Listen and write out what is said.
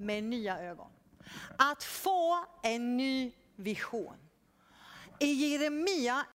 med nya ögon. Att få en ny vision. I Jeremia